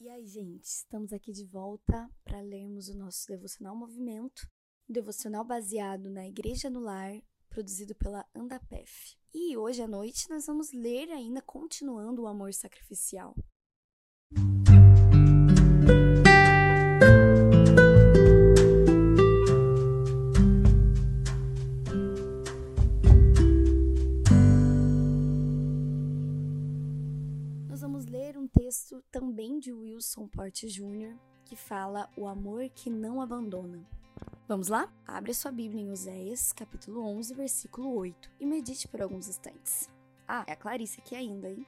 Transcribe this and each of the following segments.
E aí, gente, estamos aqui de volta para lermos o nosso devocional Movimento, um devocional baseado na Igreja no Lar, produzido pela Andapef. E hoje à noite nós vamos ler ainda continuando o amor sacrificial. Texto também de Wilson Porte Jr., que fala o amor que não abandona. Vamos lá? Abre sua Bíblia em Oséias, capítulo 11, versículo 8, e medite por alguns instantes. Ah, é a Clarice aqui ainda, hein?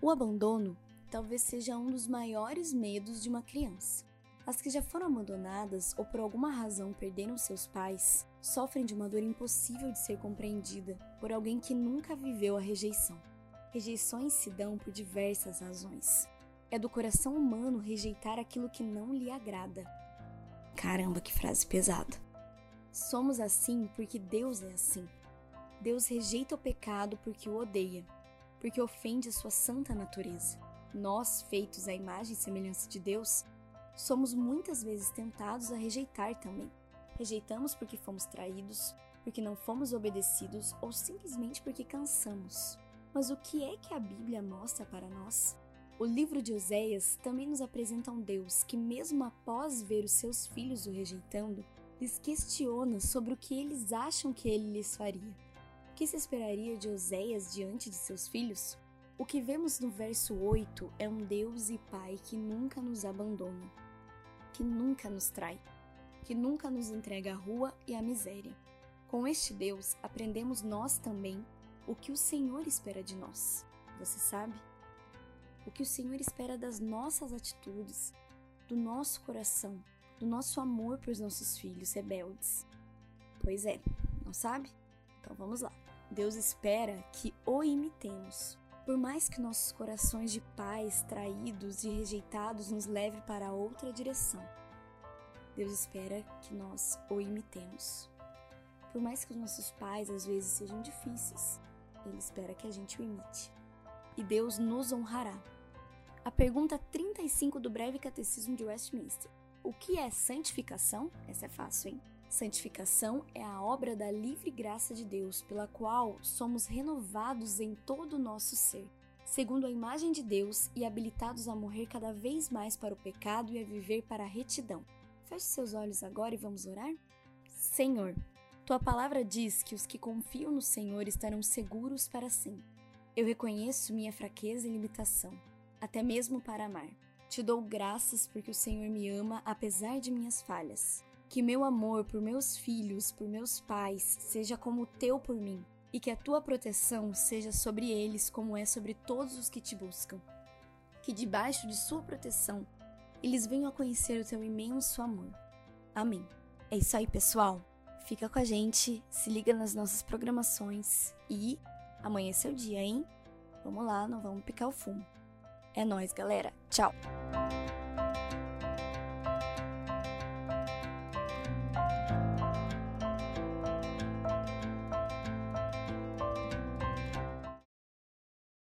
O abandono talvez seja um dos maiores medos de uma criança. As que já foram abandonadas ou por alguma razão perderam seus pais sofrem de uma dor impossível de ser compreendida por alguém que nunca viveu a rejeição. Rejeições se dão por diversas razões. É do coração humano rejeitar aquilo que não lhe agrada. Caramba, que frase pesada. Somos assim porque Deus é assim. Deus rejeita o pecado porque o odeia, porque ofende a sua santa natureza. Nós, feitos à imagem e semelhança de Deus, somos muitas vezes tentados a rejeitar também. Rejeitamos porque fomos traídos, porque não fomos obedecidos ou simplesmente porque cansamos. Mas o que é que a Bíblia mostra para nós? O livro de Oséias também nos apresenta um Deus que, mesmo após ver os seus filhos o rejeitando, lhes questiona sobre o que eles acham que ele lhes faria. O que se esperaria de Oséias diante de seus filhos? O que vemos no verso 8 é um Deus e Pai que nunca nos abandona, que nunca nos trai, que nunca nos entrega à rua e à miséria. Com este Deus, aprendemos nós também o que o Senhor espera de nós. Você sabe? O que o Senhor espera das nossas atitudes, do nosso coração, do nosso amor para os nossos filhos rebeldes. Pois é, não sabe? Então vamos lá. Deus espera que o imitemos. Por mais que nossos corações de pais traídos e rejeitados nos leve para outra direção, Deus espera que nós o imitemos. Por mais que os nossos pais às vezes sejam difíceis, ele espera que a gente o imite. E Deus nos honrará. A pergunta 35 do breve catecismo de Westminster. O que é santificação? Essa é fácil, hein? Santificação é a obra da livre graça de Deus, pela qual somos renovados em todo o nosso ser, segundo a imagem de Deus e habilitados a morrer cada vez mais para o pecado e a viver para a retidão. Feche seus olhos agora e vamos orar? Senhor, tua palavra diz que os que confiam no Senhor estarão seguros para sempre. Eu reconheço minha fraqueza e limitação, até mesmo para amar. Te dou graças porque o Senhor me ama apesar de minhas falhas. Que meu amor por meus filhos, por meus pais, seja como o teu por mim, e que a tua proteção seja sobre eles como é sobre todos os que te buscam. Que debaixo de sua proteção eles venham a conhecer o teu imenso amor. Amém. É isso aí, pessoal. Fica com a gente, se liga nas nossas programações e amanhã é seu dia, hein? Vamos lá, não vamos picar o fumo. É nós, galera. Tchau.